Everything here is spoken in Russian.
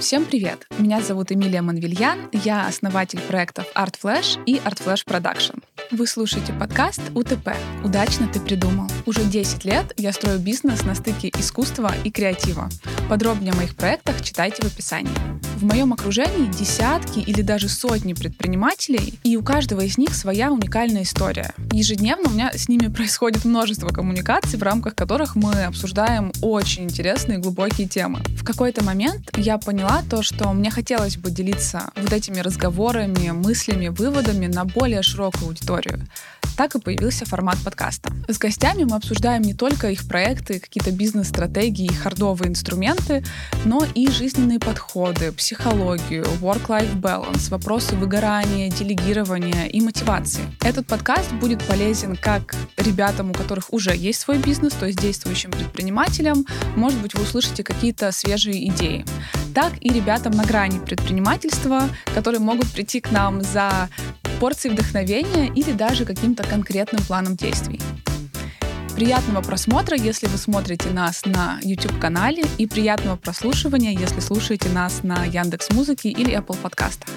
Всем привет! Меня зовут Эмилия Манвильян, я основатель проектов Art Flash и Art Flash Production. Вы слушаете подкаст УТП «Удачно ты придумал». Уже 10 лет я строю бизнес на стыке искусства и креатива. Подробнее о моих проектах читайте в описании. В моем окружении десятки или даже сотни предпринимателей, и у каждого из них своя уникальная история. Ежедневно у меня с ними происходит множество коммуникаций, в рамках которых мы обсуждаем очень интересные и глубокие темы. В какой-то момент я поняла то, что мне хотелось бы делиться вот этими разговорами, мыслями, выводами на более широкую аудиторию так и появился формат подкаста. С гостями мы обсуждаем не только их проекты, какие-то бизнес-стратегии и хардовые инструменты, но и жизненные подходы, психологию, work-life balance, вопросы выгорания, делегирования и мотивации. Этот подкаст будет полезен как ребятам, у которых уже есть свой бизнес, то есть действующим предпринимателям, может быть, вы услышите какие-то свежие идеи, так и ребятам на грани предпринимательства, которые могут прийти к нам за порцией вдохновения или даже каким-то конкретным планом действий. Приятного просмотра, если вы смотрите нас на YouTube-канале, и приятного прослушивания, если слушаете нас на Яндекс Музыке или Apple подкастах.